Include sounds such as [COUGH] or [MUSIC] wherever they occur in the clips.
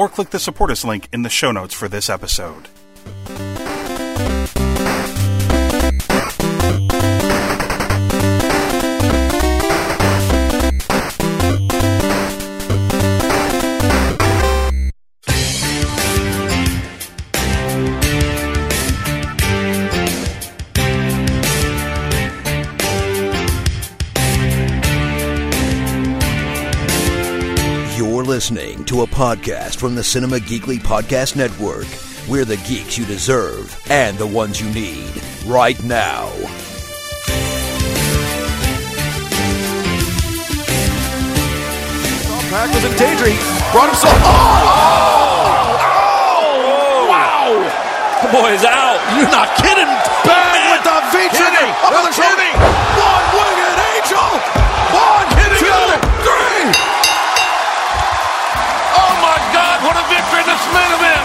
or click the support us link in the show notes for this episode. Listening to a podcast from the Cinema Geekly Podcast Network. We're the geeks you deserve and the ones you need right now. Packers and Daedry brought himself. Oh! oh! Wow! The boy is out. You're not kidding. Bang with the Vitri. Kidding. Up on the Kidding. Victory this main event.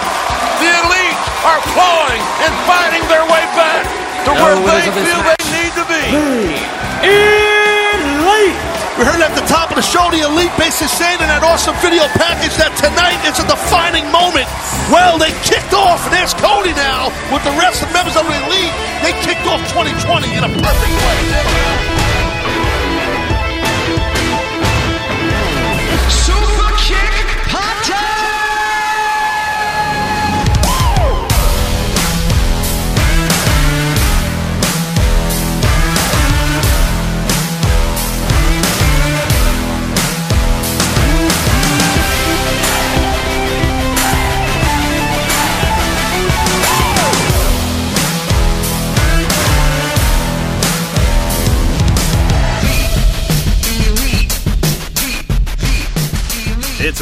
The elite are clawing and fighting their way back to where they feel they need to be. We heard at the top of the show the Elite basically saying in that awesome video package that tonight is a defining moment. Well, they kicked off, and there's Cody now with the rest of the members of the Elite. They kicked off 2020 in a perfect way.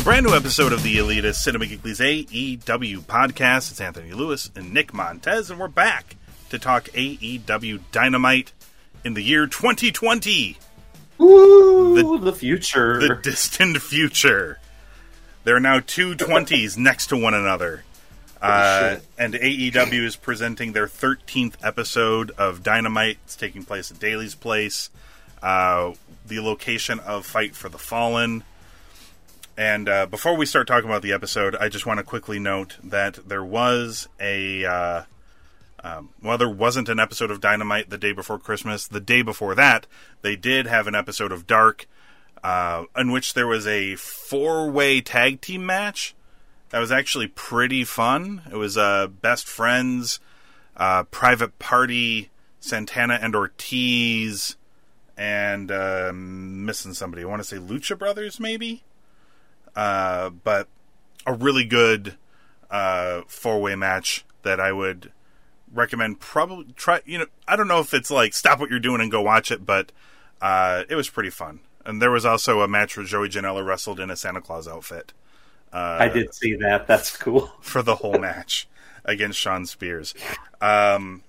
Brand new episode of the Elitist Cinema Geekly's AEW podcast. It's Anthony Lewis and Nick Montes, and we're back to talk AEW Dynamite in the year 2020, Ooh, the, future. the distant future. There are now two [LAUGHS] 20s next to one another. Uh, and AEW is presenting their 13th episode of Dynamite. It's taking place at Daly's Place, uh, the location of Fight for the Fallen. And uh, before we start talking about the episode, I just want to quickly note that there was a. Uh, um, well, there wasn't an episode of Dynamite the day before Christmas. The day before that, they did have an episode of Dark, uh, in which there was a four way tag team match. That was actually pretty fun. It was uh, Best Friends, uh, Private Party, Santana and Ortiz, and uh, missing somebody. I want to say Lucha Brothers, maybe? Uh, but a really good uh, four way match that I would recommend. Probably try. You know, I don't know if it's like stop what you're doing and go watch it, but uh, it was pretty fun. And there was also a match where Joey Janela wrestled in a Santa Claus outfit I did see that. That's cool. [LAUGHS] for the whole match against Sean Spears. Um,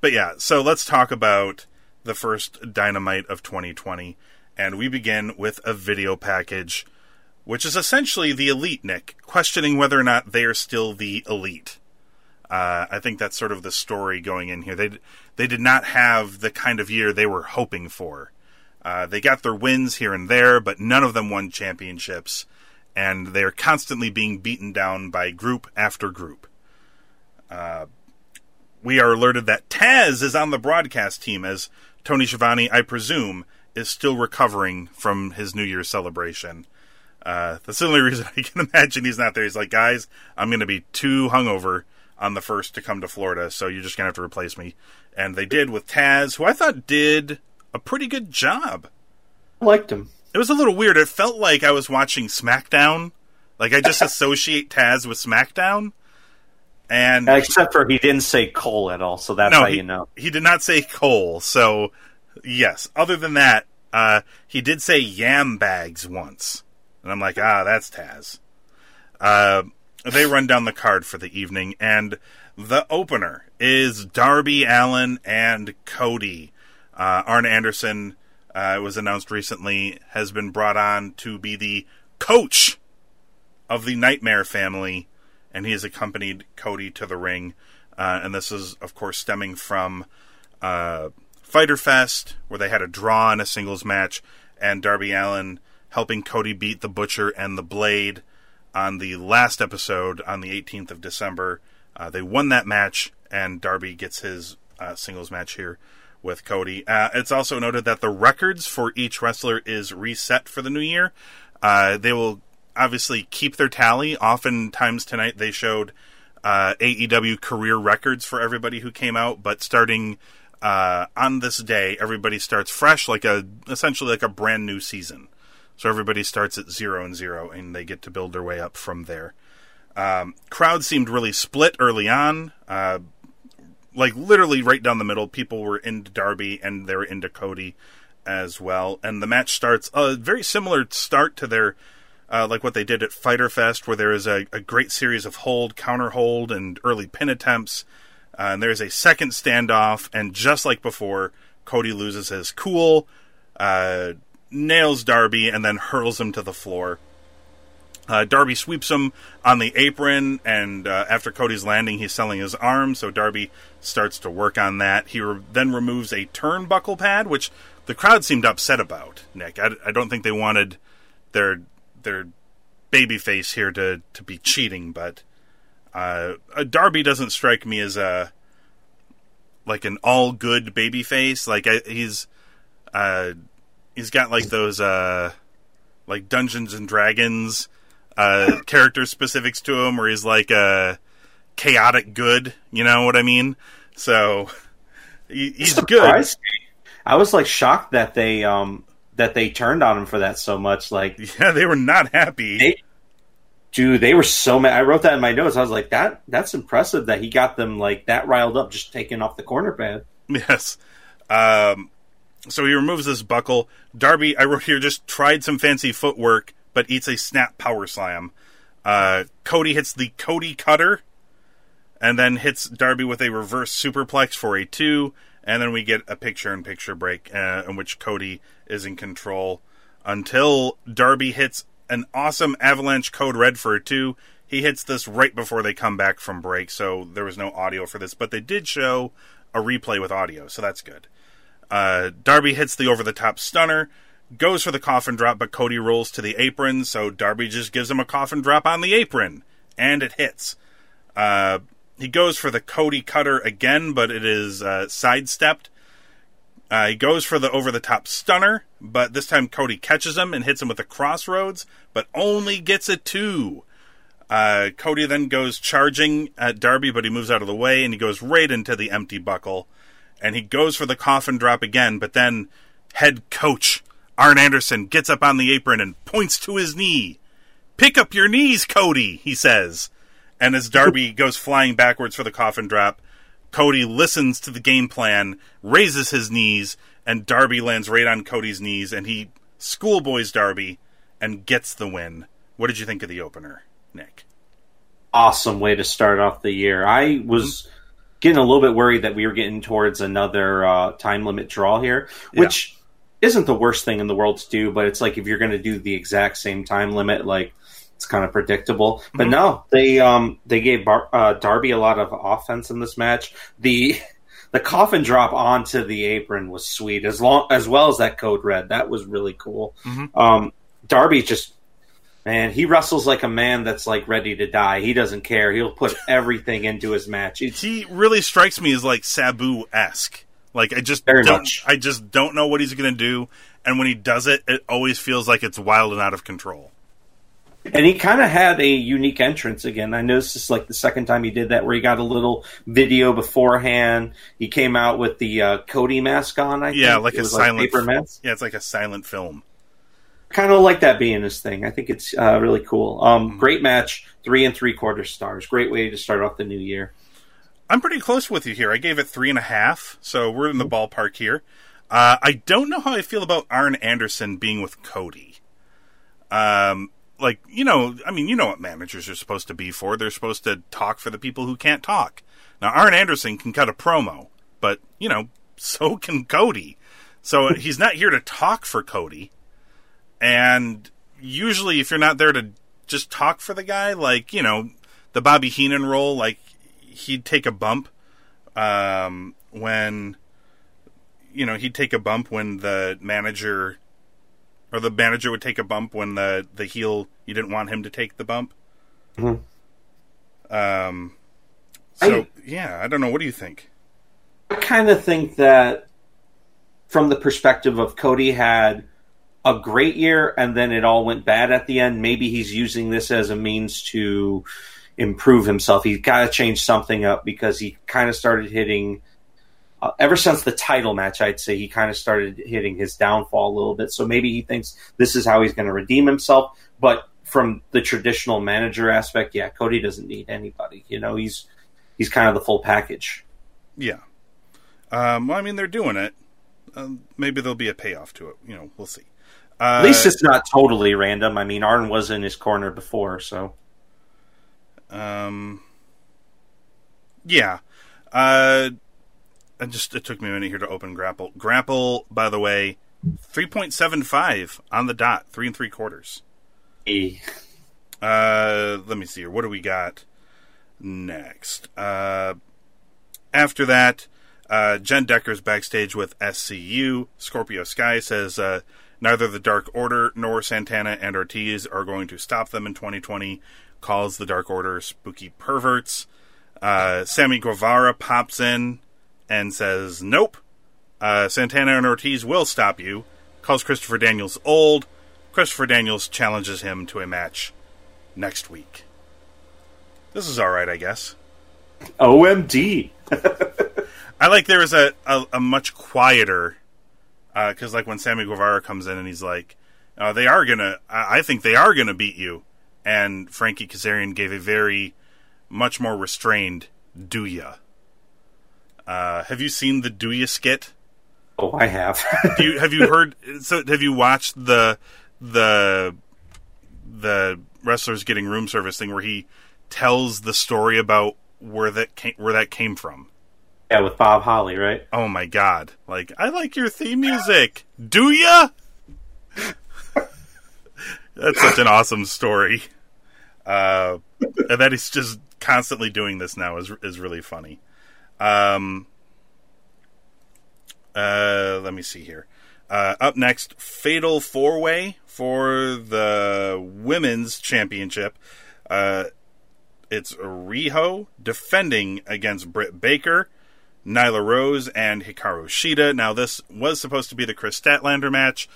but yeah, so let's talk about the first Dynamite of 2020, and we begin with a video package, which is essentially the Elite, Nick, questioning whether or not they are still the Elite. Uh, I think that's sort of the story going in here. They they did not have the kind of year they were hoping for. Uh, they got their wins here and there, but none of them won championships, and they're constantly being beaten down by group after group. Uh, we are alerted that Taz is on the broadcast team as Tony Schiavone, I presume, is still recovering from his New Year's celebration. Uh, that's the only reason I can [LAUGHS] imagine he's not there. He's like, guys, I'm going to be too hungover on the first to come to Florida, so you're just going to have to replace me. And they did with Taz, who I thought did a pretty good job. I liked him. It was a little weird. It felt like I was watching SmackDown. Like I just [LAUGHS] associate Taz with SmackDown. And Except for he didn't say Cole at all, so that's no, how he, you know. he did not say Cole. So yes. Other than that, uh, he did say yam bags once, and I'm like, ah, that's Taz. Uh, they run down the card for the evening, and the opener is Darby Allin and Cody. Uh, Arn Anderson uh, was announced recently has been brought on to be the coach of the Nightmare family, and he has accompanied Cody to the ring. Uh, and this is, of course, stemming from uh, Fighter Fest, where they had a draw in a singles match, and Darby Allin helping Cody beat the Butcher and the Blade on the last episode on the 18th of December. Uh, they won that match, and Darby gets his uh, singles match here with Cody. Uh, it's also noted that the records for each wrestler is reset for the new year. Uh, they will obviously keep their tally. Oftentimes tonight they showed uh, AEW career records for everybody who came out, but starting uh, on this day, everybody starts fresh, like a essentially like a brand new season. So everybody starts at zero and zero, and they get to build their way up from there. Um, crowd seemed really split early on, uh, like literally right down the middle. People were into Darby and they were into Cody as well. And the match starts a very similar start to their uh, like what they did at Fighter Fest, where there is a, a great series of hold, counter hold, and early pin attempts. Uh, and there's a second standoff, and just like before, Cody loses his cool, uh, nails Darby, and then hurls him to the floor. Uh, Darby sweeps him on the apron, and uh, after Cody's landing, he's selling his arm, so Darby starts to work on that. He re- then removes a turnbuckle pad, which the crowd seemed upset about. Nick, I, I don't think they wanted their their babyface here to to be cheating, but uh, Darby doesn't strike me as a like an all good babyface. Like I, he's uh, he's got like those uh, like Dungeons and Dragons uh, character specifics to him, where he's like a chaotic good. You know what I mean? So he, he's good. I was like shocked that they um that they turned on him for that so much. Like, [LAUGHS] yeah, they were not happy. They, dude, they were so mad. I wrote that in my notes. I was like, that that's impressive that he got them like that riled up just taking off the corner pad. Yes. Um, so he removes this buckle. Darby, I wrote here, just tried some fancy footwork, but eats a snap power slam. Uh, Cody hits the Cody cutter, and then hits Darby with a reverse superplex for a two and then we get a picture-in-picture break uh, in which Cody is in control until Darby hits an awesome avalanche code red for a two. He hits this right before they come back from break, so there was no audio for this, but they did show a replay with audio, so that's good. Uh, Darby hits the over-the-top stunner, goes for the coffin drop, but Cody rolls to the apron, so Darby just gives him a coffin drop on the apron, and it hits. Uh, he goes for the Cody cutter again, but it is uh, sidestepped. Uh, he goes for the over the top stunner, but this time Cody catches him and hits him with a crossroads, but only gets a two. Uh, Cody then goes charging at Darby, but he moves out of the way and he goes right into the empty buckle. And he goes for the coffin drop again, but then head coach Arn Anderson gets up on the apron and points to his knee. Pick up your knees, Cody, he says. And as Darby [LAUGHS] goes flying backwards for the coffin drop, Cody listens to the game plan, raises his knees, and Darby lands right on Cody's knees, and he schoolboys Darby and gets the win. What did you think of the opener, Nick? Awesome way to start off the year. I was mm-hmm. Getting a little bit worried that we were getting towards another uh, time limit draw here, which yeah. isn't the worst thing in the world to do, but it's like if you're going to do the exact same time limit, like it's kind of predictable. But mm-hmm. no, they um they gave Bar- uh, Darby a lot of offense in this match. The [LAUGHS] the coffin drop onto the apron was sweet, as long as well as that code red. That was really cool. Mm-hmm. Um, Darby just man, he wrestles like a man that's like ready to die. He doesn't care. He'll put [LAUGHS] everything into his match. It's, he really strikes me as like Sabu esque. Like I just don't, much. I just don't know what he's going to do, and when he does it, it always feels like it's wild and out of control. And he kind of had a unique entrance again. I noticed this like the second time he did that, where he got a little video beforehand. He came out with the uh, Cody mask on. I yeah, think. like it a silent like paper mask. Yeah, it's like a silent film. Kind of like that being his thing. I think it's uh, really cool. Um, mm-hmm. Great match, three and three quarter stars. Great way to start off the new year. I'm pretty close with you here. I gave it three and a half, so we're in the ballpark here. Uh, I don't know how I feel about Arn Anderson being with Cody. Um, like you know, I mean, you know what managers are supposed to be for. They're supposed to talk for the people who can't talk. Now, Arn Anderson can cut a promo, but you know, [LAUGHS] so can Cody. So he's not here to talk for Cody. And usually, if you're not there to just talk for the guy, like you know, the Bobby Heenan role, like he'd take a bump um, when you know he'd take a bump when the manager or the manager would take a bump when the the heel you didn't want him to take the bump. Mm-hmm. Um. So I- yeah, I don't know. What do you think? I kind of think that from the perspective of Cody had a great year and then it all went bad at the end. Maybe he's using this as a means to improve himself. He's got to change something up because he kind of started hitting. Uh, ever since the title match, I'd say he kind of started hitting his downfall a little bit. So maybe he thinks this is how he's going to redeem himself. But from the traditional manager aspect, yeah, Cody doesn't need anybody. You know, he's he's kind of the full package. Yeah. Um, well, I mean, they're doing it. Um, maybe there'll be a payoff to it. You know, we'll see. Uh, At least it's not totally random. I mean, Arn was in his corner before, so Um, yeah. Uh, I just it took me a minute here to open Grapple. Grapple, by the way, three point seven five on the dot, three and three quarters. eh, Uh, let me see here. What do we got next? Uh, after that, uh, Jenn Decker's backstage with SCU. Scorpio Sky says uh, neither the Dark Order nor Santana and Ortiz are going to stop them in 2020. Calls the Dark Order spooky perverts. Uh, Sammy Guevara pops in and says, "Nope, uh, Santana and Ortiz will stop you." Calls Christopher Daniels old. Christopher Daniels challenges him to a match next week. This is all right, I guess. OMD. [LAUGHS] I like there was a a, a much quieter because like when Sammy Guevara comes in and he's like, uh, "They are gonna, I, I think they are gonna beat you," and Frankie Kazarian gave a very much more restrained "Do ya?" Uh, have you seen the "Do ya" skit? Oh, I have. [LAUGHS] Do you, have you heard? So have you watched the the the wrestlers getting room service thing where he tells the story about where that came, where that came from? Yeah, with Bob Holly, right? Oh my god! Like I like your theme music. Do ya? [LAUGHS] That's such an awesome story. Uh, and that he's just constantly doing this now is is really funny. Um, uh, let me see here. Uh, up next, Fatal Four Way for the Women's Championship. Uh, it's Riho defending against Britt Baker, Nyla Rose, and Hikaru Shida. Now, this was supposed to be the Kris Statlander match.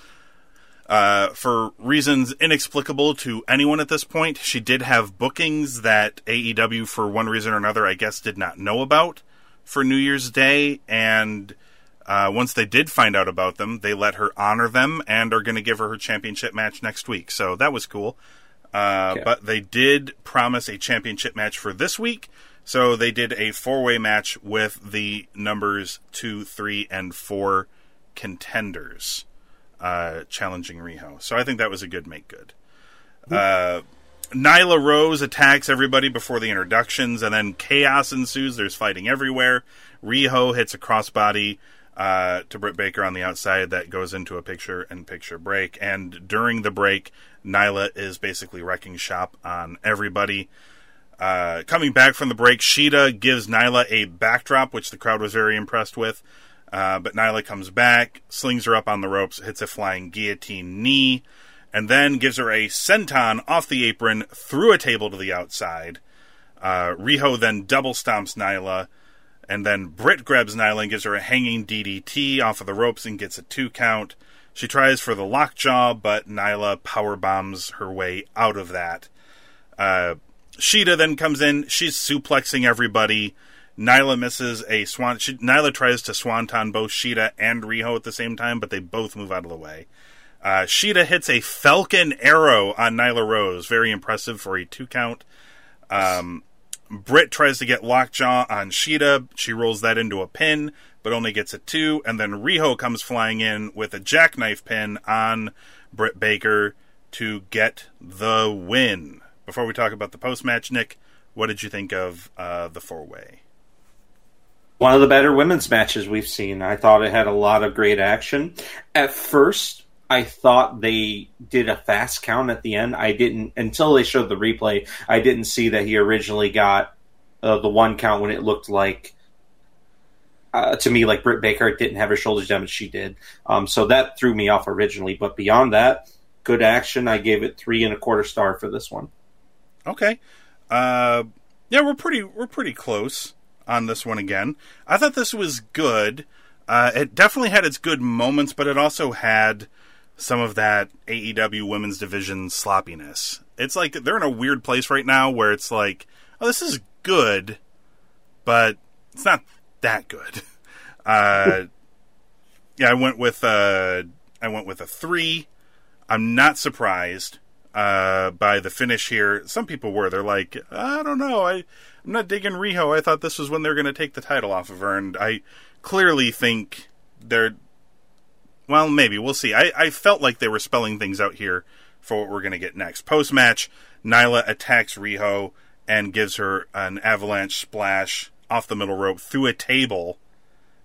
Uh, for reasons inexplicable to anyone at this point, she did have bookings that AEW, for one reason or another, I guess, did not know about for New Year's Day. And uh, once they did find out about them, they let her honor them and are going to give her her championship match next week. So that was cool. Uh, Okay. But they did promise a championship match for this week. So they did a four way match with the numbers two, three, and four contenders uh, challenging Riho. So I think that was a good make good. Uh, Nyla Rose attacks everybody before the introductions, and then chaos ensues. There's fighting everywhere. Riho hits a crossbody uh, to Britt Baker on the outside that goes into a picture and picture break. And during the break, Nyla is basically wrecking shop on everybody. Uh, coming back from the break, Shida gives Nyla a backdrop, which the crowd was very impressed with. Uh, but Nyla comes back, slings her up on the ropes, hits a flying guillotine knee, and then gives her a senton off the apron through a table to the outside. Uh, Riho then double stomps Nyla, and then Britt grabs Nyla and gives her a hanging DDT off of the ropes and gets a two count. She tries for the lockjaw, but Nyla power bombs her way out of that. Uh, Shida then comes in. She's suplexing everybody. Nyla misses a swan. She, Nyla tries to swanton both Shida and Riho at the same time, but they both move out of the way. Uh, Shida hits a Falcon arrow on Nyla Rose. Very impressive for a two count. Um, Britt tries to get lockjaw on Shida. She rolls that into a pin, but only gets a two. And then Riho comes flying in with a jackknife pin on Britt Baker. to get the win. Before we talk about the post match, Nick, what did you think of uh, the four way? One of the better women's matches we've seen. I thought it had a lot of great action. At first, I thought they did a fast count at the end. I didn't until they showed the replay. I didn't see that he originally got uh, the one count when it looked like uh, to me like Britt Baker didn't have her shoulders down, but she did. Um, so that threw me off originally. But beyond that, good action. I gave it three and a quarter star for this one. Okay, uh, yeah, we're pretty we're pretty close on this one again. I thought this was good. Uh, it definitely had its good moments, but it also had some of that AEW women's division sloppiness. It's like they're in a weird place right now where it's like, oh, this is good, but it's not that good. [LAUGHS] Uh, yeah, I went with uh, I went with a three. I'm not surprised uh, by the finish here. Some people were. They're like, I don't know. I I'm not digging Riho. I thought this was when they're going to take the title off of her, and I clearly think they're. Well, maybe we'll see. I, I felt like they were spelling things out here for what we're going to get next. Post match, Nyla attacks Riho and gives her an avalanche splash off the middle rope through a table.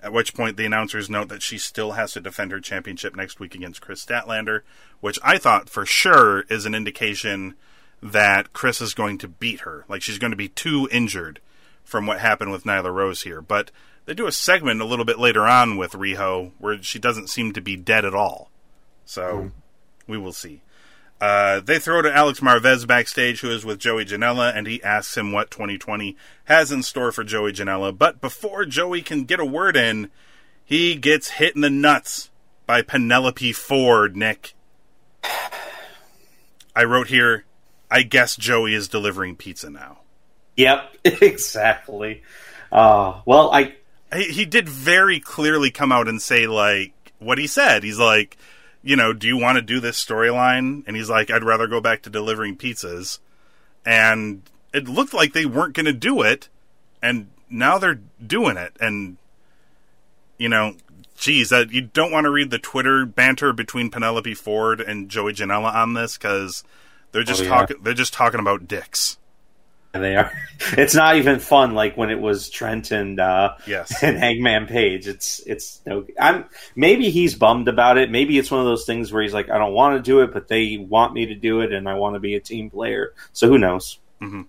At which point the announcers note that she still has to defend her championship next week against Kris Statlander, which I thought for sure is an indication that Kris is going to beat her. Like she's going to be too injured from what happened with Nyla Rose here. But they do a segment a little bit later on with Riho where she doesn't seem to be dead at all. So mm. we will see. Uh, they throw to Alex Marvez backstage, who is with Joey Janela, and he asks him what 2020 has in store for Joey Janela. But before Joey can get a word in, he gets hit in the nuts by Penelope Ford, Nick. I wrote here, I guess Joey is delivering pizza now. Yep, [LAUGHS] exactly. Uh, well, I. He, he did very clearly come out and say, like, what he said. He's like, you know, do you want to do this storyline? And he's like, I'd rather go back to delivering pizzas. And it looked like they weren't going to do it, and now they're doing it. And you know, geez, uh, you don't want to read the Twitter banter between Penelope Ford and Joey Janela on this because they're just oh, yeah. talking. They're just talking about dicks they are. [LAUGHS] It's not even fun like when it was Trent and uh, yes [LAUGHS] and Hangman Page. It's it's no. I'm maybe he's bummed about it. Maybe it's one of those things where he's like, I don't want to do it, but they want me to do it, and I want to be a team player. So who knows? Mm-hmm.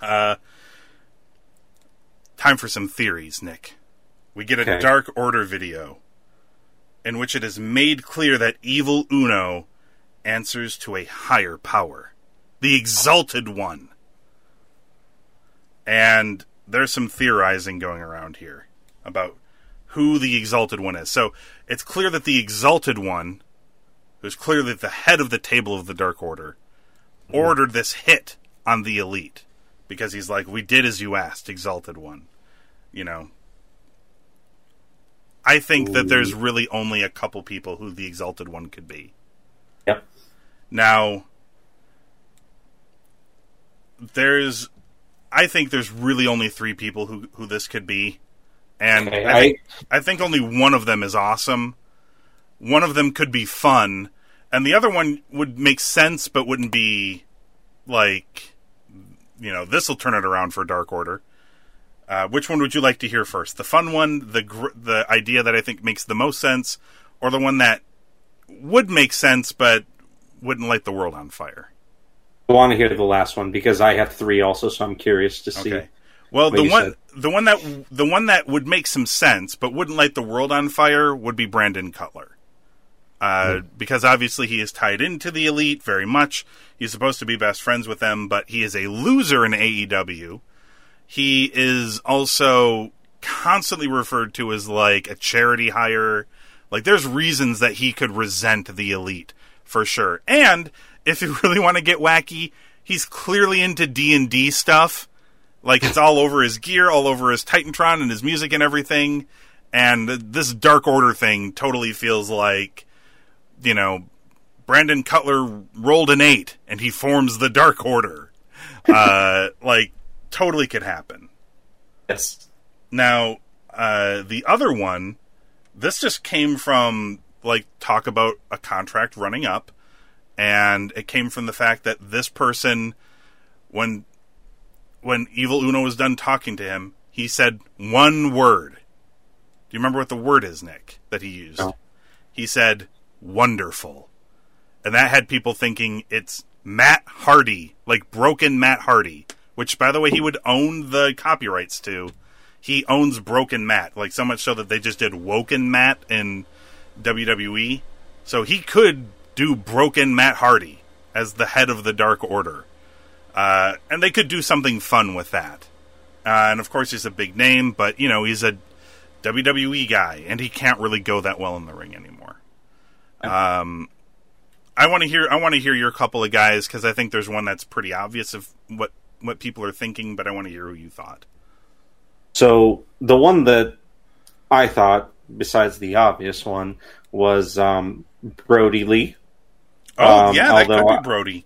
Uh, time for some theories, Nick. We get a okay. Dark Order video in which it is made clear that Evil Uno answers to a higher power, the Exalted One and there's some theorizing going around here about who the Exalted One is. So it's clear that the Exalted One, who's clearly the head of the table of the Dark Order, mm-hmm. ordered this hit on the Elite because he's like, "We did as you asked, Exalted One." You know, I think Ooh. that there's really only a couple people who the Exalted One could be. Yep. Now, there's I think there's really only three people who who this could be, and okay, I, think, I think only one of them is awesome. One of them could be fun, and the other one would make sense, but wouldn't be like, you know, this will turn it around for Dark Order. Uh, which one would you like to hear first? The fun one, the gr- the idea that I think makes the most sense, or the one that would make sense but wouldn't light the world on fire? I want to hear the last one because I have three also, so I'm curious to see. Okay. Well, the one said. the one that the one that would make some sense but wouldn't light the world on fire would be Brandon Cutler. Uh, mm. Because obviously he is tied into the elite very much. He's supposed to be best friends with them, but he is a loser in AEW. He is also constantly referred to as like a charity hire. Like there's reasons that he could resent the elite for sure. And if you [LAUGHS] really want to get wacky, he's clearly into D and D stuff. Like it's all over his gear, all over his Titantron and his music and everything. And this Dark Order thing totally feels like, you know, Brandon Cutler rolled an eight and he forms the Dark Order. [LAUGHS] Uh, like totally could happen. Yes. Now, uh, the other one, this just came from like talk about a contract running up and it came from the fact that this person, when when Evil Uno was done talking to him, he said one word. Do you remember what the word is, Nick, that he used? No. He said wonderful. And that had people thinking it's Matt Hardy, like broken Matt Hardy, which by the way he would own the copyrights to. He owns Broken Matt, like so much so that they just did Woken Matt in WWE. So he could do Broken Matt Hardy as the head of the Dark Order. Uh, and they could do something fun with that. Uh, and of course, he's a big name, but you know he's a WWE guy, and he can't really go that well in the ring anymore. Um, I want to hear I want to hear your couple of guys because I think there's one that's pretty obvious of what what people are thinking, but I want to hear who you thought. So the one that I thought, besides the obvious one, was um, Brodie Lee. Oh Um, yeah, that could be I- Brodie.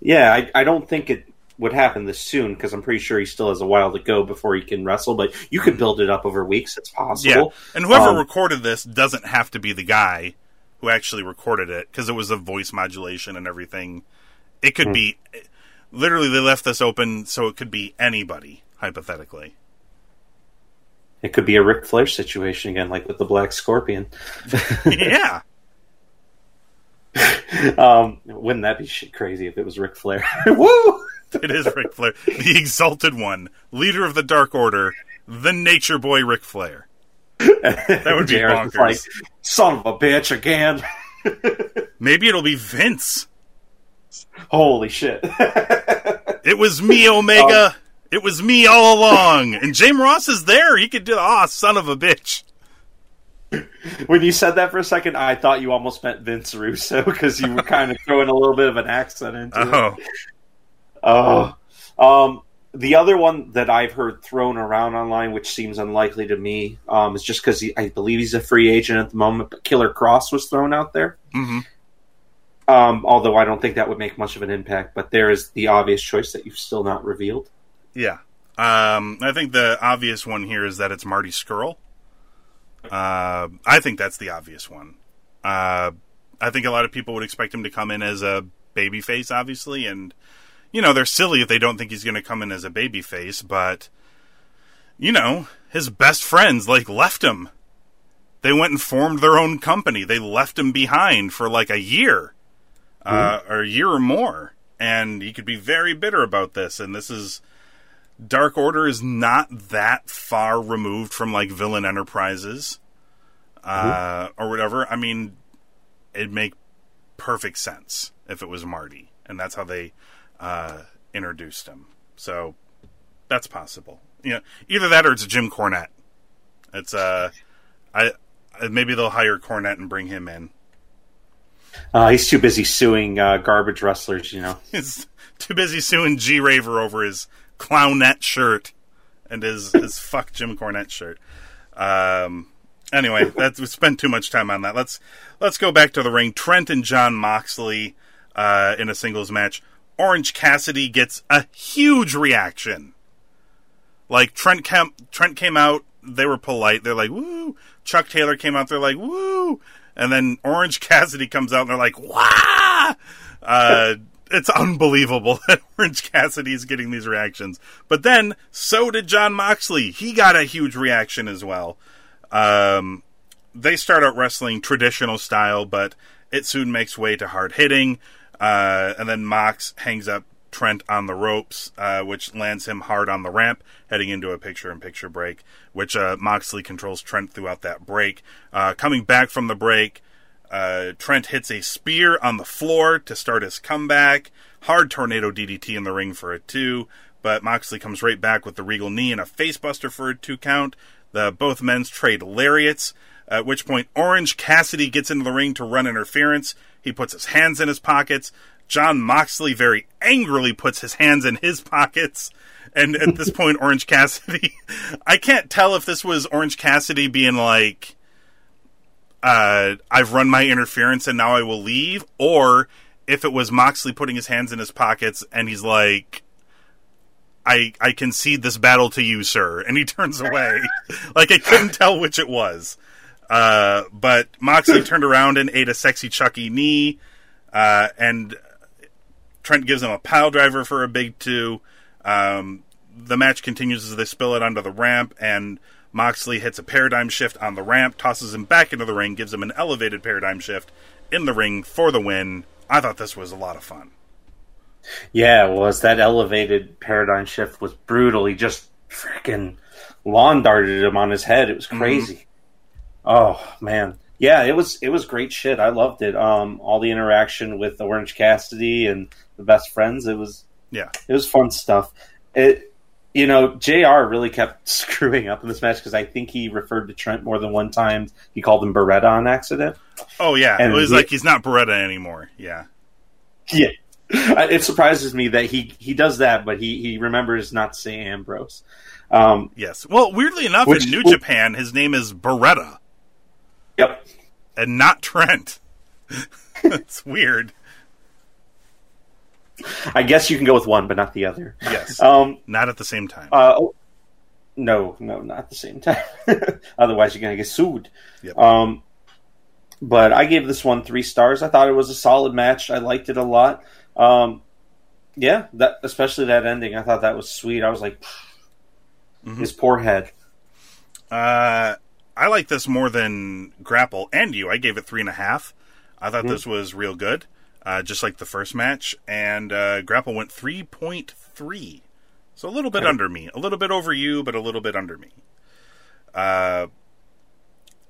Yeah, I, I don't think it would happen this soon because I'm pretty sure he still has a while to go before he can wrestle. But you could build it up over weeks. It's possible. Yeah, and whoever Um, recorded this doesn't have to be the guy who actually recorded it because it was a voice modulation and everything. It could be literally they left this open so it could be anybody hypothetically. It could be a Ric Flair situation again, like with the Black Scorpion. [LAUGHS] yeah, [LAUGHS] Um, wouldn't that be shit crazy if it was Ric Flair? [LAUGHS] Woo! it is Ric Flair, the exalted one, leader of the Dark Order, the Nature Boy Ric Flair. That would be bonkers. like, son of a bitch again. [LAUGHS] Maybe it'll be Vince. Holy shit! It was me, Omega. It was me all along. And James Ross is there. He could do. Ah, son of a bitch. When you said that for a second, I thought you almost meant Vince Russo because you were kind of [LAUGHS] throwing a little bit of an accent into it. Oh, Oh, um, the other one that I've heard thrown around online, which seems unlikely to me, um, is just because I believe he's a free agent at the moment. But Killer Kross was thrown out there. Mhm. Um, although I don't think that would make much of an impact. But there is the obvious choice that you've still not revealed. yeah. Um, I think the obvious one here is that it's Marty Scurll. Uh, I think that's the obvious one. Uh, I think a lot of people would expect him to come in as a babyface, obviously, and you know they're silly if they don't think he's going to come in as a babyface. But you know, his best friends like left him. They went and formed their own company. They left him behind for like a year, uh, or a year or more, and he could be very bitter about this. And this is Dark Order is not that far removed from like Villain Enterprises, uh, or whatever. I mean, it'd make perfect sense if it was Marty, and that's how they uh, introduced him. So that's possible. You know, either that or it's Jim Cornette. It's uh, I I- maybe they'll hire Cornette and bring him in. Uh, he's too busy suing uh, garbage wrestlers, you know. [LAUGHS] He's too busy suing G Raver over his clownette shirt and his his fuck Jim Cornette shirt. Um. Anyway, that's we spent too much time on that. Let's let's go back to the ring. Trent and John Moxley uh, in a singles match. Orange Cassidy gets a huge reaction. Like Trent came, Trent came out, they were polite. They're like, "Woo!" Chuck Taylor came out, they're like, "Woo!" And then Orange [LAUGHS] Cassidy comes out, and they're like, "Wah!" Uh, it's unbelievable [LAUGHS] that Orange Cassidy is getting these reactions. But then so did John Moxley. He got a huge reaction as well. Um, they start out wrestling traditional style, but it soon makes way to hard hitting. Uh, and then Mox hangs up Trent on the ropes, uh, which lands him hard on the ramp, heading into a picture in picture break, which uh, Moxley controls Trent throughout that break. Uh, coming back from the break, uh, Trent hits a spear on the floor to start his comeback. Hard tornado DDT in the ring for a two, but Moxley comes right back with the regal knee and a facebuster for a two count. The both men's trade lariats. At which point, Orange Cassidy gets into the ring to run interference. He puts his hands in his pockets. John Moxley very angrily puts his hands in his pockets. And at this [LAUGHS] point, Orange Cassidy, [LAUGHS] I can't tell if this was Orange Cassidy being like, uh, I've run my interference and now I will leave, or if it was Moxley putting his hands in his pockets and he's like, I I concede this battle to you, sir, [LAUGHS] and he turns away. [LAUGHS] like I couldn't tell which it was. Uh, but Moxley turned around and ate a sexy Chucky knee. Uh, and Trent gives him a pile driver for a big two. Um, the match continues as they spill it onto the ramp, and Moxley hits a paradigm shift on the ramp, tosses him back into the ring, gives him an elevated paradigm shift in the ring for the win. I thought this was a lot of fun. Yeah, it was. That elevated paradigm shift was brutal. He just freaking lawn darted him on his head. It was crazy. Mm-hmm. Oh man. Yeah, it was it was great shit. I loved it. Um all the interaction with Orange Cassidy and the best friends, it was yeah. It was fun stuff. It you know, JR really kept [LAUGHS] screwing up in this match because I think he referred to Trent more than one time. He called him Beretta on accident. Oh yeah, and it was he, like he's not Beretta anymore. Yeah, yeah. [LAUGHS] It surprises me that he he does that, but he he remembers not to say Ambrose. Um, yes. Well, weirdly enough, which, in New Japan, his name is Beretta. Yep. And not Trent. [LAUGHS] That's weird. [LAUGHS] I guess you can go with one, but not the other. Yes. Um, not at the same time. Uh, oh, no, no, not at the same time. [LAUGHS] Otherwise, you're going to get sued. Yep. Um, but I gave this one three stars. I thought it was a solid match. I liked it a lot. Um, yeah, that especially that ending. I thought that was sweet. I was like, mm-hmm. his poor head. Uh, I like this more than Grapple and you. I gave it three and a half. I thought mm-hmm. this was real good uh, just like the first match. And uh, Grapple went 3.3. So a little bit okay. under me. A little bit over you, but a little bit under me. Uh,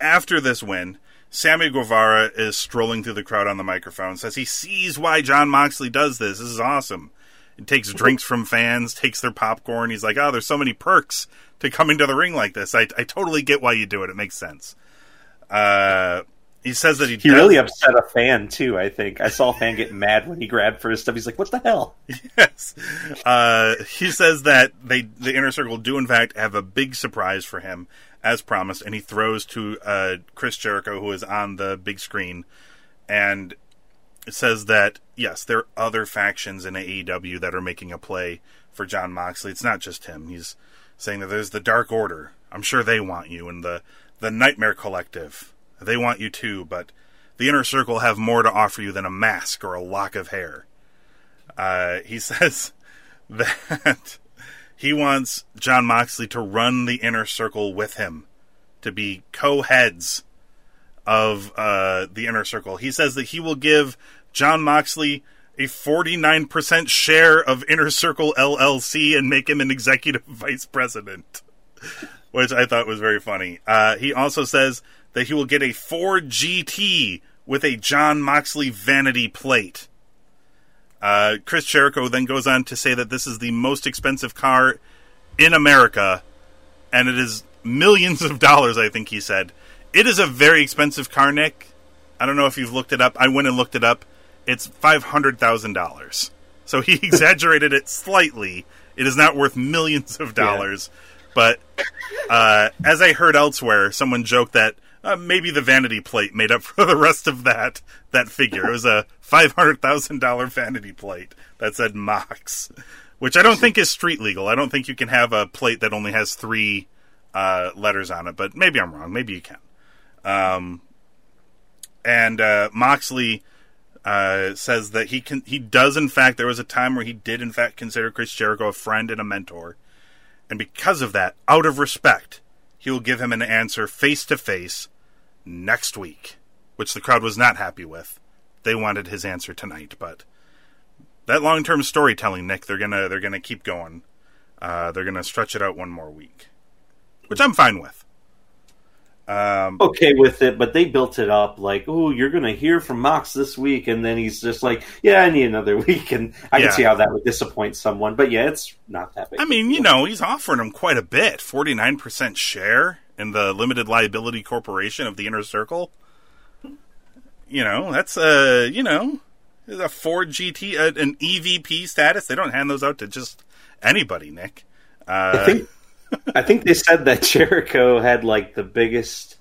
after this win, Sammy Guevara is strolling through the crowd on the microphone, says he sees why John Moxley does this. This is awesome. He takes [LAUGHS] drinks from fans, takes their popcorn. He's like, oh, there's so many perks to coming to the ring like this. I, I totally get why you do it. It makes sense. Uh, he says that he he really upset a fan too. I think I saw a fan get mad when he grabbed for his stuff. He's like, "What the hell?" Yes. Uh, he says that they the inner circle do in fact have a big surprise for him as promised, and he throws to uh, Chris Jericho who is on the big screen, and it says that yes, there are other factions in AEW that are making a play for John Moxley. It's not just him. He's saying that there's the Dark Order. I'm sure they want you, and the the Nightmare Collective they want you too, but the inner circle have more to offer you than a mask or a lock of hair. Uh, he [LAUGHS] says that he wants John Moxley to run the inner circle with him, to be co heads of uh, the inner circle. He says that he will give John Moxley a 49% share of Inner Circle LLC and make him an executive [LAUGHS] vice president, which I thought was very funny. Uh, he also says that he will get a Ford GT with a John Moxley vanity plate. Uh, Chris Jericho then goes on to say that this is the most expensive car in America, and it is millions of dollars, I think he said. It is a very expensive car, Nick. I don't know if you've looked it up. I went and looked it up. It's $500,000. So he [LAUGHS] exaggerated it slightly. It is not worth millions of dollars. Yeah. But uh, as I heard elsewhere, someone joked that uh, maybe the vanity plate made up [LAUGHS] for the rest of that that figure. It was a five hundred thousand dollar vanity plate that said Mox, which I don't think is street legal. I don't think you can have a plate that only has three uh, letters on it. But maybe I'm wrong. Maybe you can. Um, and uh, Moxley uh, says that he can. He does in fact. There was a time where he did in fact consider Chris Jericho a friend and a mentor, and because of that, out of respect he will give him an answer face to face next week, which the crowd was not happy with. They wanted his answer tonight, but that long term storytelling, Nick, they're gonna they're gonna keep going. Uh, they're gonna stretch it out one more week, which I'm fine with. Um, okay with it, but they built it up like, oh, you're going to hear from Mox this week, and then he's just like, yeah, I need another [LAUGHS] week, and I yeah. can see how that would disappoint someone. But yeah, it's not that big. I mean, you know, he's offering him quite a bit, forty nine percent share in the limited liability corporation of the inner circle. You know, that's a you know, a Ford GT, an EVP status. They don't hand those out to just anybody, Nick. Uh, I think I think they said that Jericho had like the biggest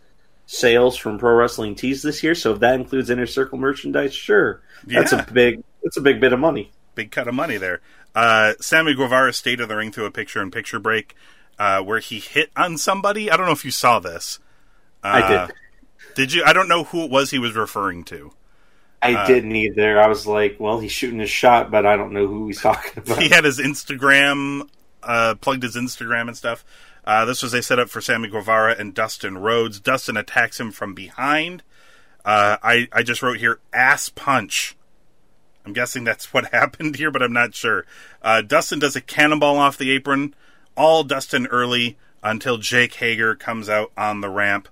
sales from Pro Wrestling Tees this year. So if that includes Inner Circle merchandise, sure, that's yeah. a big that's a big bit of money. Big cut of money there. Uh, Sammy Guevara stayed in the ring through a picture-in-picture break uh, where he hit on somebody. I don't know if you saw this. Uh, I did. Did you? I don't know who it was he was referring to. I Uh, didn't either. I was like, well, he's shooting his shot, but I don't know who he's talking about. [LAUGHS] he had his Instagram, uh, plugged his Instagram and stuff. Uh, this was a setup for Sammy Guevara and Dustin Rhodes. Dustin attacks him from behind. Uh, I, I just wrote here ass punch. I'm guessing that's what [LAUGHS] happened here, but I'm not sure. Uh, Dustin does a cannonball off the apron, all Dustin early until Jake Hager comes out on the ramp.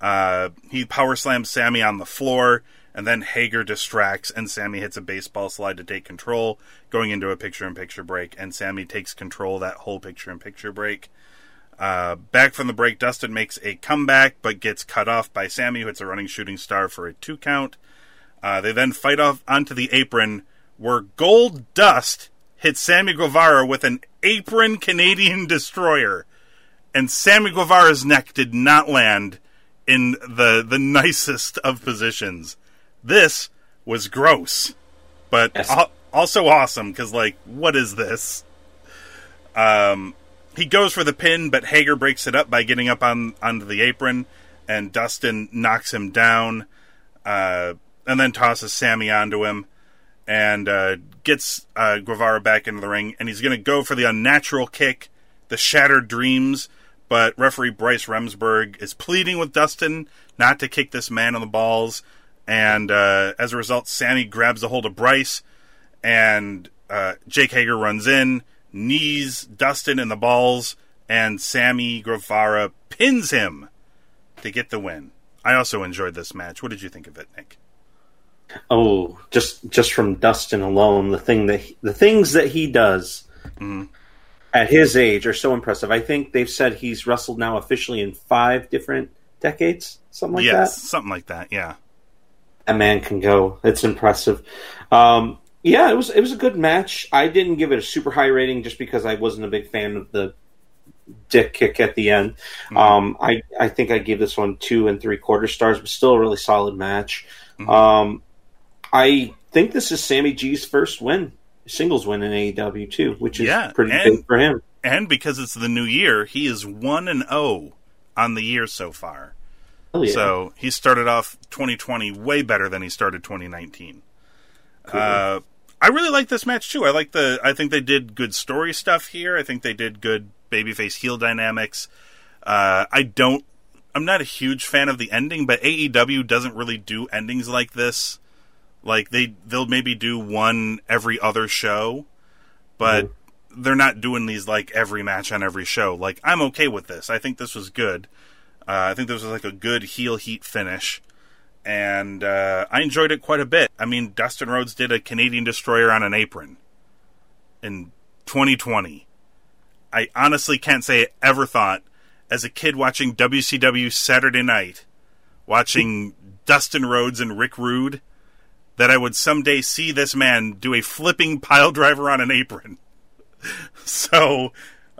Uh, he power slams Sammy on the floor, and then Hager distracts, and Sammy hits a baseball slide to take control, going into a picture in picture break, and Sammy takes control that whole picture in picture break. Uh, back from the break, Dustin makes a comeback, but gets cut off by Sammy, who hits a running shooting star for a two count. Uh, they then fight off onto the apron, where Goldust hits Sammy Guevara with an apron Canadian destroyer, and Sammy Guevara's neck did not land in the the [LAUGHS] nicest of positions. This was gross, but Yes. al- also awesome because, like, what is this? Um, he goes for the pin, but Hager breaks it up by getting up on onto the apron, and Dustin knocks him down, uh, and then tosses Sammy onto him, and uh, gets uh, Guevara back into the ring, and he's going to go for the unnatural kick, the Shattered Dreams, but referee Bryce Remsburg is pleading with Dustin not to kick this man on the balls, and uh, as a result, Sammy grabs a hold of Bryce, and uh, Jake Hager runs in, knees Dustin in the balls, and Sammy Guevara pins him to get the win. I also enjoyed this match. What did you think of it, Nick? Oh, just just from Dustin alone, the thing that he, the things that he does Mm-hmm. at his age are so impressive. I think they've said he's wrestled now officially in five different decades, something like yes, that. something like that. Yeah. That man can go. It's impressive. Um, yeah, it was it was a good match. I didn't give it a super high rating just because I wasn't a big fan of the dick kick at the end. Um, I I think I gave this one two and three quarter stars, but still a really solid match. Um, I think this is Sammy G's first win, singles win in AEW too, which is Yeah, pretty and- big for him. And because it's the new year, he is 1 and 0 on the year so far. Yeah. So he started off 2020 way better than he started 2019. Uh, I really like this match too. I like the. I think they did good story stuff here. I think they did good babyface heel dynamics. Uh, I don't. I'm not a huge fan of the ending, but AEW doesn't really do endings like this. Like they they'll maybe do one every other show, but they're not doing these like every match on every show. Like I'm okay with this. I think this was good. Uh, I think this was like a good heel heat finish, and uh, I enjoyed it quite a bit. I mean, Dustin Rhodes did a Canadian destroyer on an apron in 2020. I honestly can't say I ever thought, as a kid watching WCW Saturday Night, watching Dustin Rhodes and Rick Rude, that I would someday see this man do a flipping pile driver on an apron. [LAUGHS] so,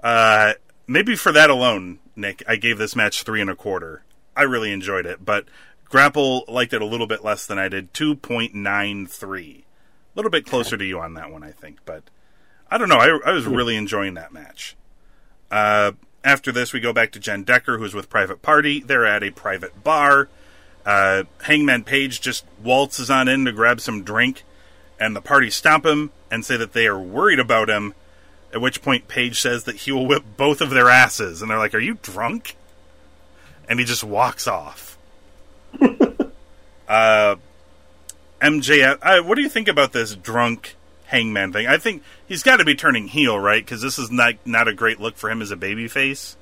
uh, maybe for that alone, Nick, I gave this match three and a quarter. I really enjoyed it, but Grapple liked it a little bit less than I did, two point nine three, a little bit closer to you on that one, I think. But I don't know, I, I was really enjoying that match. Uh, after this, we go back to Jenn Decker, who's with Private Party. They're at a private bar. Uh, Hangman Page just waltzes on in to grab some drink, and the party stop him and say that they are worried about him. At which point, Page says that he will whip both of their asses, and they're like, "Are you drunk?" And he just walks off. [LAUGHS] uh, MJF, uh, what do you think about this drunk Hangman thing? I think he's got to be turning heel, right? Because this is not not a great look for him as a babyface.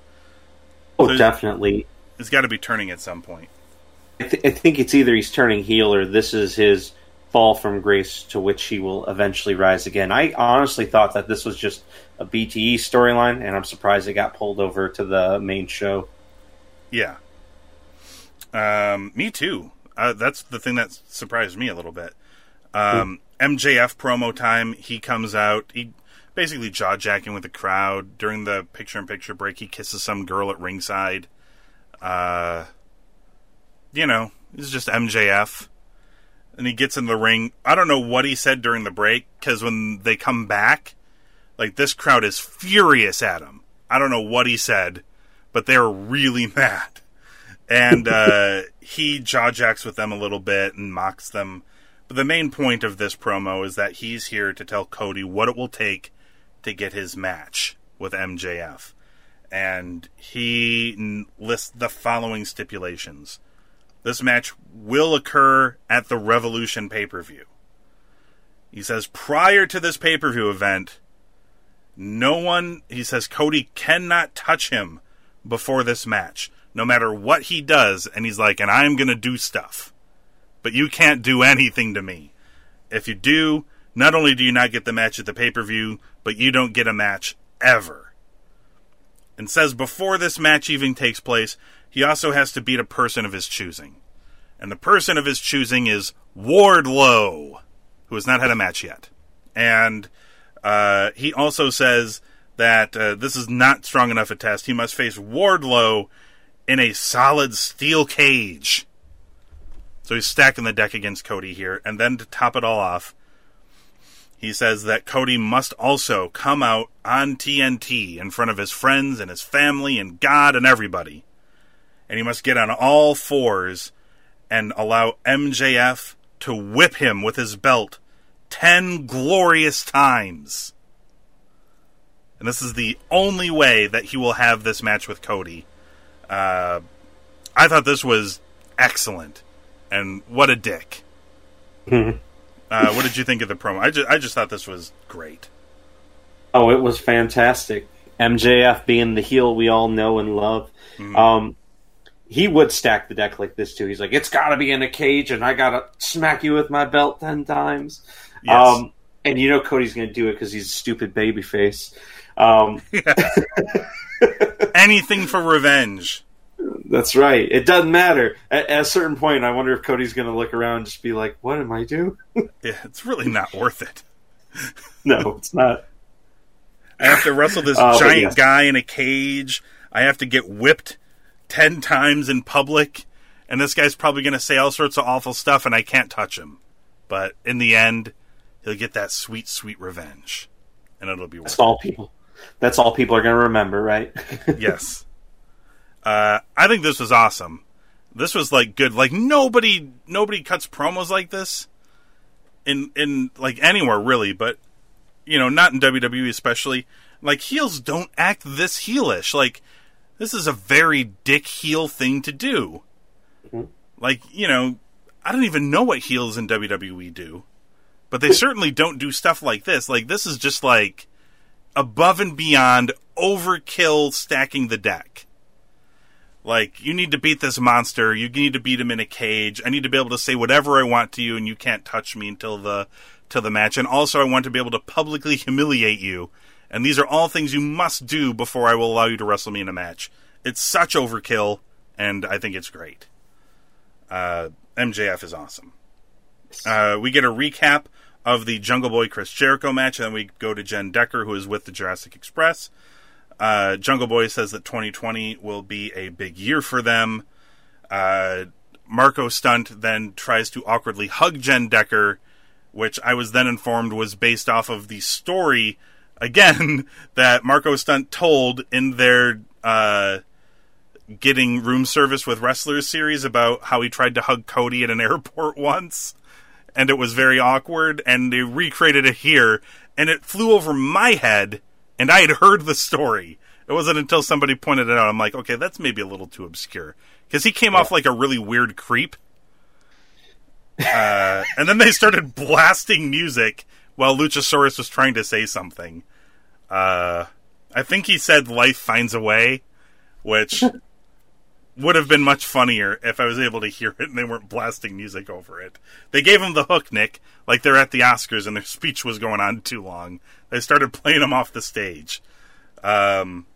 oh, so- definitely. He's got to be turning at some point. I, th- I think it's either he's turning heel or this is his fall from grace to which he will eventually rise again. I honestly thought that this was just a BTE storyline, and I'm surprised it got pulled over to the main show. Yeah. Um, me too. Uh, that's the thing that surprised me a little bit. Um, MJF promo time. He comes out. He basically jaw jacking with the crowd during the picture in picture break. He kisses some girl at ringside. Uh, you know, it's just MJF. And he gets in the ring. I don't know what he said during the break because when they come back, like this crowd is furious at him. I don't know what he said, but they're really [LAUGHS] mad. And uh, [LAUGHS] he jaw jacks with them a little bit and mocks them But the main point of this promo is that he's here to tell Cody what it will take to get his match with MJF. And he n- lists the following stipulations. This match will occur at the Revolution pay per view. He says prior to this pay per view event, no one, he says Cody cannot touch him before this match, no matter what he does. And he's like, and I'm going to do stuff. But you can't do anything to me. If you do, not only do you not get the match at the pay per view, but you don't get a match ever. And says before this match even takes place, he also has to beat a person of his choosing. And the person of his choosing is Wardlow, who has not had a match yet. And uh, he also says that uh, this is not strong enough a test. He must face Wardlow in a solid steel cage. So he's stacking the deck against Cody here. And then to top it all off, he says that Cody must also come out on TNT in front of his friends and his family and God and everybody. And he must get on all fours and allow MJF to whip him with his belt 10 glorious times. And this is the only way that he will have this match with Cody. Uh, I thought this was excellent. And what a dick. [LAUGHS] Uh, what did you think of the promo? I just, I just thought this was great. Oh, it was fantastic. MJF being the heel we all know and love. Mm-hmm. Um, he would stack the deck like this too. He's like, it's got to be in a cage, and I got to smack you with my belt ten times. Yes. Um, and you know Cody's going to do it because he's a stupid baby face. Um, [LAUGHS] [LAUGHS] Anything for revenge. That's right. It doesn't matter. At, at a certain point, I wonder if Cody's going to look around and just be like, "What am I doing?" [LAUGHS] Yeah, it's really not worth it. no, it's not. I have to wrestle this [LAUGHS] Uh, giant yes. guy in a cage. I have to get whipped 10 times in public. And this guy's probably going to say all sorts of awful stuff, and I can't touch him. But in the end, he'll get that sweet, sweet revenge. And it'll be worth That's all people. That's all people are going to remember, right? [LAUGHS] Yes. Uh, I think this was awesome. This was like good. Like nobody, nobody cuts promos like this in in like anywhere really, but you know, not in WWE especially. Like heels don't act this heelish. Like this is a very dick heel thing to do. Like you know, I don't even know what heels in WWE do, but they certainly don't do stuff like this. Like this is just like above and beyond overkill stacking the deck. Like, you need to beat this monster. You need to beat him in a cage. I need to be able to say whatever I want to you, and you can't touch me until the till the match. And also, I want to be able to publicly humiliate you. And these are all things you must do before I will allow you to wrestle me in a match. It's such overkill, and I think it's great. Uh, MJF is awesome. Uh, we get a recap of the Jungle Boy Chris Jericho match, and then we go to Jenn Decker, who is with the Jurassic Express. Uh, Jungle Boy says that 2020 will be a big year for them. Uh, Marko Stunt then tries to awkwardly hug Jenn Decker, which I was then informed was based off of the story, again, [LAUGHS] that Marko Stunt told in their uh, Getting Room Service with Wrestlers series about how he tried to hug Cody at an [LAUGHS] airport once, and it was very awkward, and they recreated it here, and it flew over my head and I had heard the story. It wasn't until somebody pointed it out. I'm like, okay, that's maybe a little too obscure because he came off like a really weird creep. Uh, and then they started blasting music while Luchasaurus was trying to say something. Uh, I think he said "Life finds a way," which [LAUGHS] would have been much funnier if I was able to hear it and they weren't blasting music over it. They gave him the hook, Nick, like they're at the Oscars and their [LAUGHS] speech was going on too long. They started playing him off the stage. Um,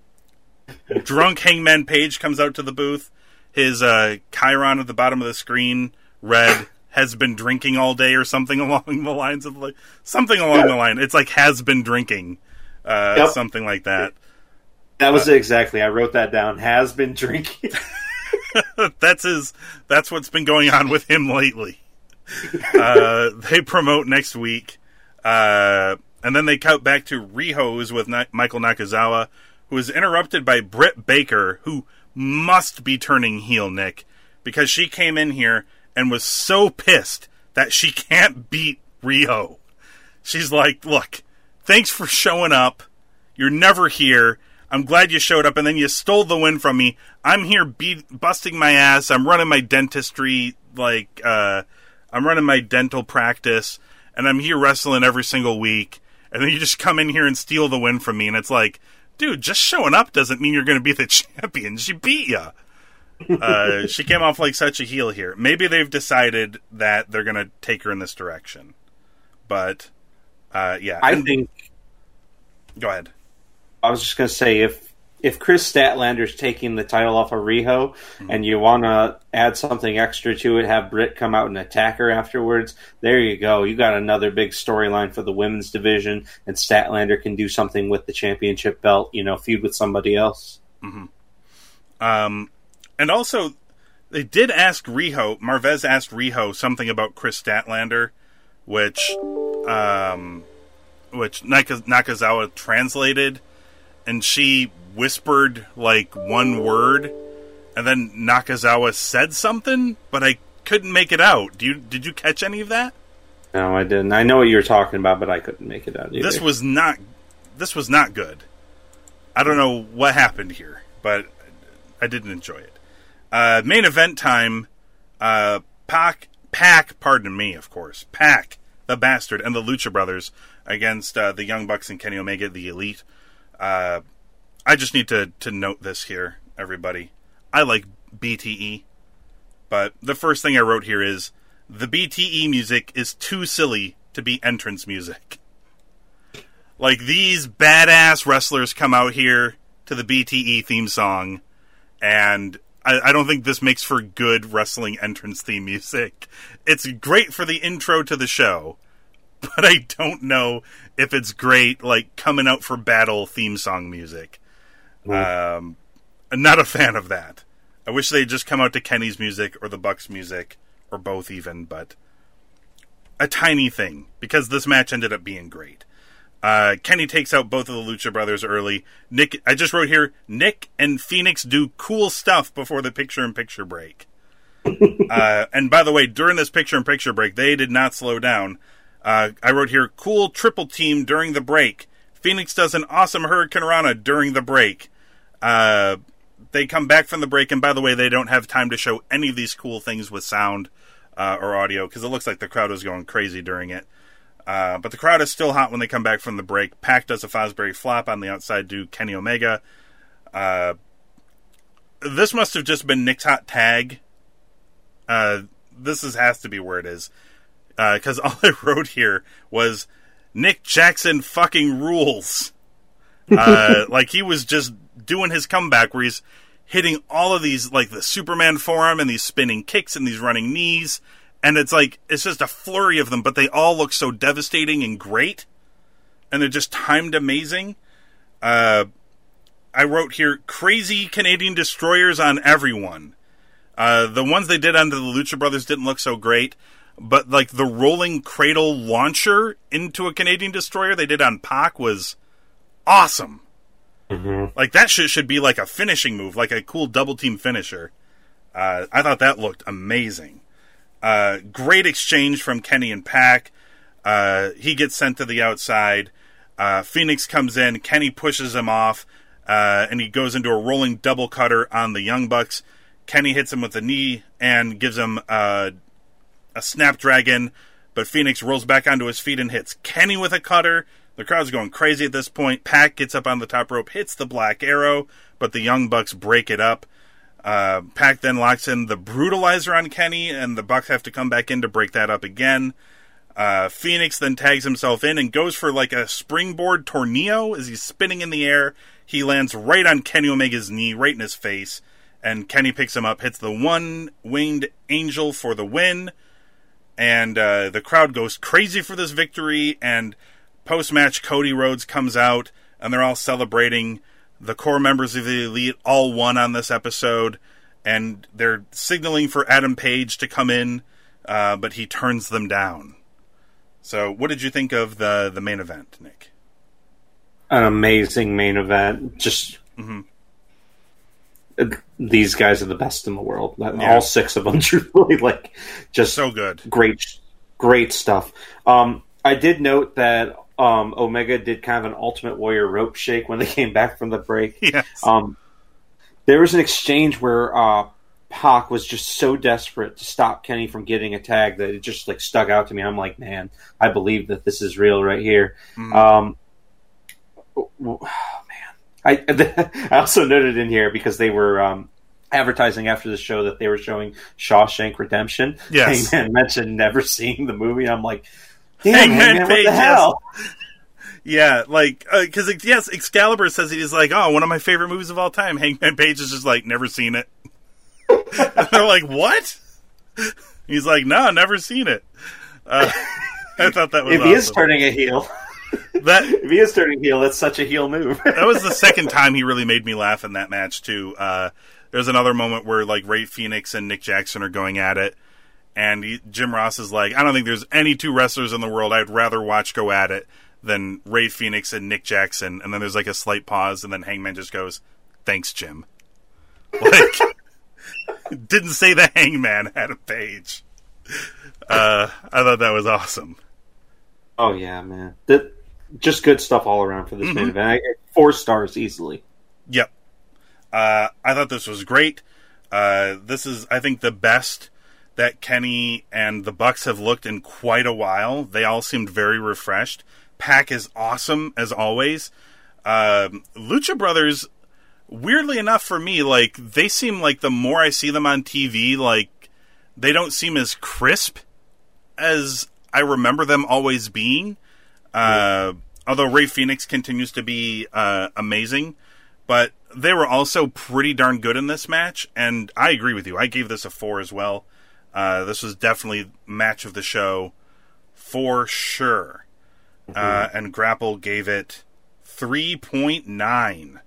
drunk Hangman Page comes out to the booth. His uh, chyron at the bottom of the screen read "has been drinking all day" or something [LAUGHS] along the lines of like something along the line. It's like has been drinking, uh, Yep. something like that. That was it exactly. I wrote that down. Has been drinking. [LAUGHS] [LAUGHS] that's his. That's what's been going on with him lately. uh, they promote next week, uh, and then they cut back to Riho's with Na- Michael Nakazawa, who is interrupted by Britt Baker, who must be turning heel, Nick, because she came in here and was so pissed that she can't beat Riho. She's like, look, thanks for showing up. You're never here. I'm glad you showed up and then you stole the win from me. I'm here beat, busting my ass. I'm running my dentistry, like, uh, I'm running my dental practice and I'm here wrestling every single week. And then you just come in here and steal the win from me. And it's like, dude, just showing up doesn't mean you're going to be the [LAUGHS] champion. She beat you. Uh, she came off like such a heel here. Maybe they've decided that they're going to take her in this direction. But, uh, yeah. I think. Go ahead. I was just going to say if if Kris Statlander's taking the title off of Riho mm-hmm. and you want to add something extra to it, have Britt come out and attack her afterwards, there you go. You got another big storyline for the women's division, and Statlander can do something with the championship belt, you know, feud with somebody else. Mm-hmm. Um, and also, they did ask Riho, Marvez asked Riho something about Kris Statlander, which, um, which Nakazawa translated and she whispered like one word, and then Nakazawa said something, but I couldn't make it out. Do you did you catch any of that? No, I didn't. I know what you were talking about, but I couldn't make it out. Either. This was not. This was not good. I don't know what happened here, but I didn't enjoy it. Uh, main event time. Uh, Pac, Pac, pardon me, of course. Pac, the bastard, and the Lucha Brothers against uh, the Young Bucks and Kenny Omega, the Elite. Uh, I just need to, to note this here, everybody. I like BTE, but the first thing I wrote here is the BTE music is too silly to be entrance music. Like these badass wrestlers come out here to the BTE theme song, and I, I, don't think this makes for good wrestling entrance theme [LAUGHS] music. It's great for the intro to the show, [LAUGHS] but I don't know if it's great, like coming out for battle theme song music. Um, I'm not a fan of that. I wish they'd just come out to Kenny's music or the Bucks music or both, even. But a tiny thing because this match ended up being great. Uh, Kenny takes out both of the Lucha Brothers early. Nick, I just wrote here, Nick and Fenix do cool stuff before the picture-in-picture break. [LAUGHS] uh, and by the way, during this picture-in-picture break, they did not slow down. Uh, I wrote here, cool triple team during the break. Fenix does an awesome hurricanrana during the break. Uh, they come back from the break, and by the way, they don't have time to show any of these cool things with sound uh, or audio because it looks like the crowd was going crazy during it. Uh, but the crowd is still hot when they come back from the break. Pac does a Fosbury flop on the outside to Kenny Omega. Uh, this must have just been Nick's hot tag. Uh, this is, has to be where it is because uh, all I wrote here was Nick Jackson fucking rules. [LAUGHS] Uh, like he was just doing his comeback where he's hitting all of these like the Superman forearm and these spinning kicks and these running knees, and it's like it's just a flurry of them, but they all look so devastating and great, and they're just timed amazing. Uh, I wrote here crazy Canadian destroyers on everyone. Uh, the ones they did under the Lucha Brothers didn't look so great but like the rolling cradle launcher into a Canadian destroyer they did on Pac was awesome. Mm-hmm. Like that should should be like a finishing move, like a cool double team finisher. Uh, I thought that looked amazing. Uh, great exchange from Kenny and Pac. Uh, he gets sent to the outside. Uh, Fenix comes in. Kenny pushes him off, uh, and he goes into a rolling double cutter on the Young Bucks. Kenny hits him with the knee and gives him uh, a snapdragon, but Fenix rolls back onto his feet and hits Kenny with a cutter. The crowd's going crazy at this point. Pac gets up on the top rope, hits the black arrow, but the Young Bucks break it up. Uh, Pac then locks in the brutalizer on Kenny, and the Bucks have to come back in to break that up again. Uh, Fenix then tags himself in and goes for like a springboard tornado as he's spinning in the air. He lands right on Kenny Omega's knee, right in his face, and Kenny picks him up, hits the one winged angel for the win and uh, the crowd goes crazy for this victory. And post match, Cody Rhodes comes out, and they're all celebrating. The core members of the Elite all won on this episode, and they're signaling for Adam Page to come in, uh, but he turns them down. So, what did you think of the the main event, Nick? An amazing main event. Just mm-hmm these guys are the best in the world. Yeah. All six of them, [LAUGHS] truly, like just so good, great, great stuff. Um, I did note that um, Omega did kind of an Ultimate Warrior rope shake when they [LAUGHS] came back from the break. Yes. Um, there was an exchange where uh, Pac was just so desperate to stop Kenny from getting a tag that it just like stuck out to me. I'm like, man, I believe that this is real right here. Um, oh, man, I [LAUGHS] I also noted in here because they were um, advertising after the show that they were showing Shawshank Redemption. Yes. [LAUGHS] Hangman mentioned never seeing the movie. I'm like, damn, Hangman Hangman, what Page, the yes. hell? Yeah, like because yes, Excalibur says he's like, oh, one of my favorite movies of all time. Hangman Page is just like, never seen it. [LAUGHS] They're like, what? He's like, no, never seen it. Uh, I thought that was If he is turning a heel, [LAUGHS] that if he is turning heel, that's such a heel move. [LAUGHS] that was the second [LAUGHS] time he really made me laugh in that match too. Uh, there's another moment where like Rey Fenix and Nick Jackson are going at it, and he, Jim Ross is like, I don't think there's any two wrestlers in the world I'd rather watch go at it than Rey Fenix and Nick Jackson. And then there's like a slight pause, and then Hangman just goes, "Thanks, Jim." Like, didn't say the Hangman had a page. Uh, I thought that was awesome. Oh yeah, man. That just good stuff all around for this Mm-hmm. main event. Four stars easily. Yep. Uh, I thought this was great. Uh, this is, I think, the best that Kenny and the Bucks have looked in quite a while. They all seemed very refreshed. Pac is awesome as always. Um, Lucha Brothers, weirdly enough for me, like they seem like the more I see them on TV, like they don't seem as crisp as I remember them always being. Uh, although Rey Fenix continues to be uh, amazing, but they were also pretty darn good in this match. And I agree with you. I gave this a four as well. Uh, this was definitely match of the show for sure. Uh, and Grapple gave it three point nine.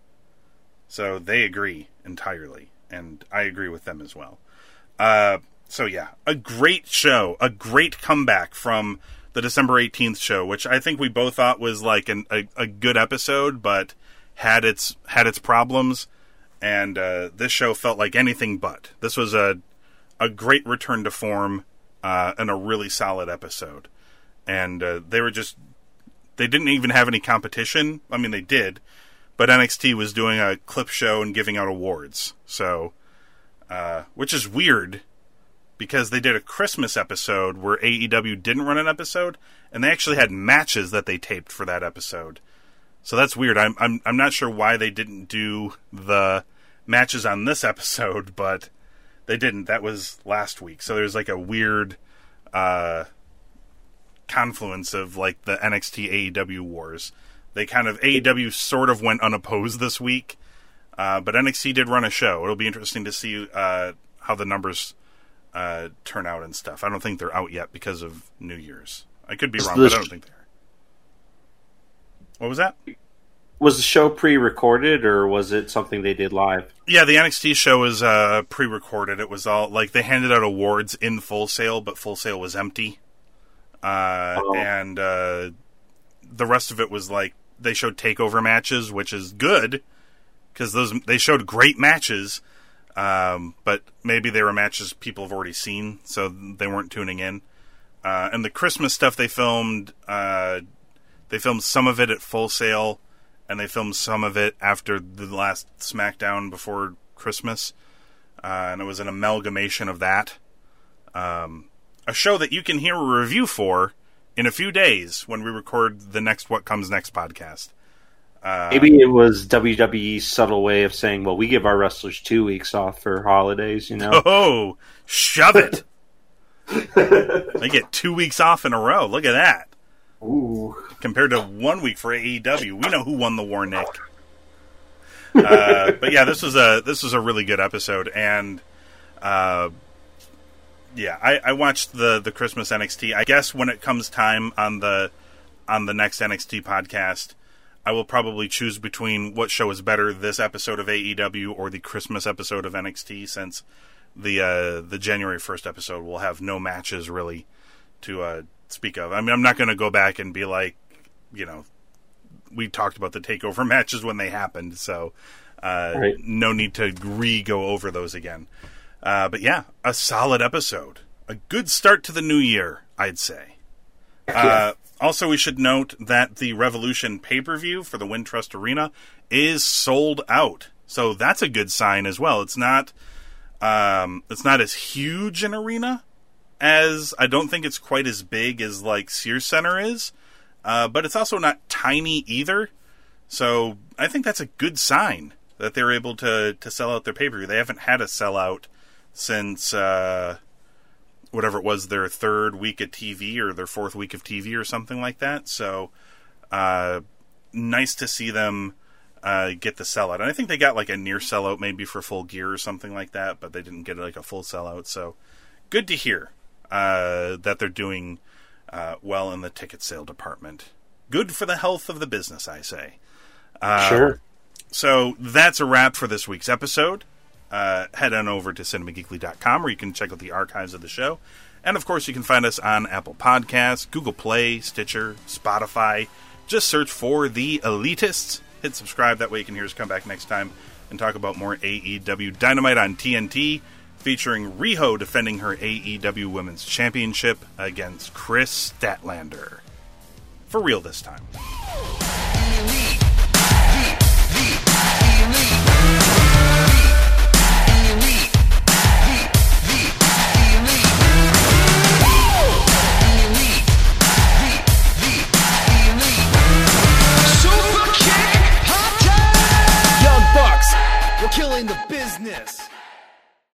So they agree entirely, and I agree with them as well. Uh, so yeah, a great show, a great comeback from the December 18th show, which I think we both thought was like an, a, a good episode, but had its had its problems. And uh, this show felt like anything but. This was a a great return to form uh, and a really solid episode. And uh, they were just they didn't even have any competition. I mean, they did, but NXT was doing a clip show and giving out awards. So, uh, which is weird because they did a Christmas episode where AEW didn't run an episode, and they actually had matches that they taped for that episode. So that's weird. I'm I'm I'm not sure why they didn't do the matches on this episode, [LAUGHS] but they didn't. That was last week. So there's like a weird uh, confluence of like the NXT AEW wars. They kind of AEW sort of went unopposed this week, uh, but NXT did run a show. It'll be interesting to see uh, how the numbers uh, turn out and stuff. I don't think they're out yet because of New Year's. I could be wrong, but I don't think they are. What was that? Was the show pre-recorded or was it something they did live? Yeah, the NXT show was uh, pre-recorded. It was all like they handed out awards in Full Sail, but Full Sail was empty, uh, Oh. and uh, the rest of it was like they showed takeover matches, which is good because those they showed great matches, um, but maybe they were matches people have already seen, so they weren't tuning in. Uh, and the Christmas stuff they filmed, uh, they filmed some of it at Full Sail, and they filmed some of it after the last SmackDown before Christmas, uh, and it was an amalgamation of that. Um, a show that you can hear a review for in a few days when we record the next What Comes Next podcast. Uh, Maybe it was WWE's subtle way of saying, "Well, we give our wrestlers two weeks off for holidays." You know, Oh, shove it! [LAUGHS] they get two weeks off in a row. Look at that. Ooh. compared to one week for AEW. We know who won the war, Nick. Uh, but yeah, this was a this was a really good episode, and uh, yeah, I, I watched the the Christmas NXT. I guess when it comes time on the on the next NXT podcast, I will probably choose between what show is better, this episode of AEW or the Christmas episode of NXT, since the uh, the January first episode will have no matches really to uh, speak of. I mean, I'm not going to go back and be like, you know, we talked about the takeover [LAUGHS] matches when they happened, so uh, Right. no need to re go over those again. Uh, but yeah, a solid episode, a good start to the new year. I'd say. Uh, also, we should note that the Revolution pay per view for the Wintrust Arena is sold out, so that's a good sign as well. It's not, um, it's not as huge an arena as I don't think it's quite as big as like Sears Center is, uh, but it's also not tiny either. So I think that's a good sign that they're able to to sell out their pay per view. They haven't had a sellout since uh, whatever it was their third week of TV or their fourth week of TV or something like that. So uh, nice to see them uh, get the sellout. And I think they got like a near sellout maybe for full gear or something like that, but they didn't get like a full sellout. So good to hear uh, that they're doing uh, well in the ticket sale department. Good for the health of the business, I say. Uh, sure. So that's a wrap for this week's episode. Uh, head on over to cinemageekly.com where you can check out the archives of the show. And of course, you can find us on Apple Podcasts, Google Play, Stitcher, Spotify. Just search for The Elitists. Hit subscribe. That way you can hear us come back next time and talk about more AEW Dynamite on TNT, featuring Riho defending her AEW Women's Championship against Kris Statlander. For real this time. We're killing the business.